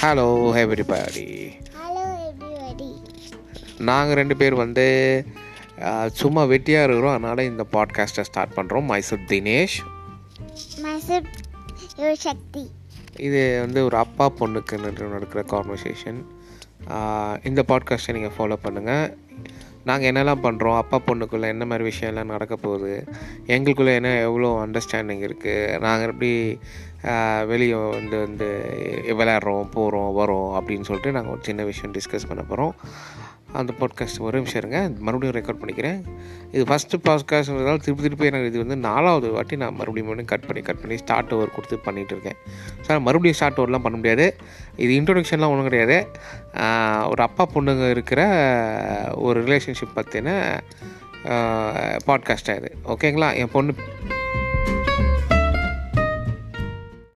Hello everybody hello everybody நாங்கள் ரெண்டு பேர் வந்து சும்மா வெட்டியாக இருக்கிறோம். அதனால் இந்த பாட்காஸ்ட்டை ஸ்டார்ட் பண்ணுறோம் மைசூர் தினேஷ் மைசூர் சக்தி இது வந்து ஒரு அப்பா பொண்ணுக்கு நடக்கிற கான்வர்சேஷன் இந்த பாட்காஸ்ட்டை நீங்கள் ஃபாலோ பண்ணுங்கள் நாங்கள் என்னெல்லாம் பண்ணுறோம் அப்பா பொண்ணுக்குள்ளே என்ன மாதிரி விஷயம்லாம் நடக்க போகுது? எங்களுக்குள்ளே என்ன எவ்வளோ அண்டர்ஸ்டாண்டிங் இருக்குது நாங்கள் எப்படி வெளியே வந்து வந்து விளையாடுறோம் போகிறோம் வரோம் அப்படின்னு சொல்லிட்டு நாங்கள் ஒரு சின்ன விஷயம் டிஸ்கஸ் பண்ண போகிறோம் அந்த பாட்காஸ்ட் ஒரு நிமிஷம் இருங்க. மறுபடியும் ரெக்கார்ட் பண்ணிக்கிறேன். இது ஃபஸ்ட்டு பாட்காஸ்ட்ன்றதால திருப்பி திருப்பி எனக்கு இது வந்து நாலாவது வாட்டி நான் மறுபடியும் மறுபடியும் கட் பண்ணி கட் பண்ணி ஸ்டார்ட் ஓவர் கொடுத்து பண்ணிகிட்டு இருக்கேன். சார் மறுபடியும் ஸ்டார்ட் ஓவர்லாம் பண்ண முடியாது. இது இன்ட்ரொடக்ஷன்லாம் ஒன்றும் கிடையாது. ஒரு அப்பா பொண்ணுங்க இருக்கிற ஒரு ரிலேஷன்ஷிப் பற்றின பாட்காஸ்டாக இது. ஓகேங்களா என் பொண்ணு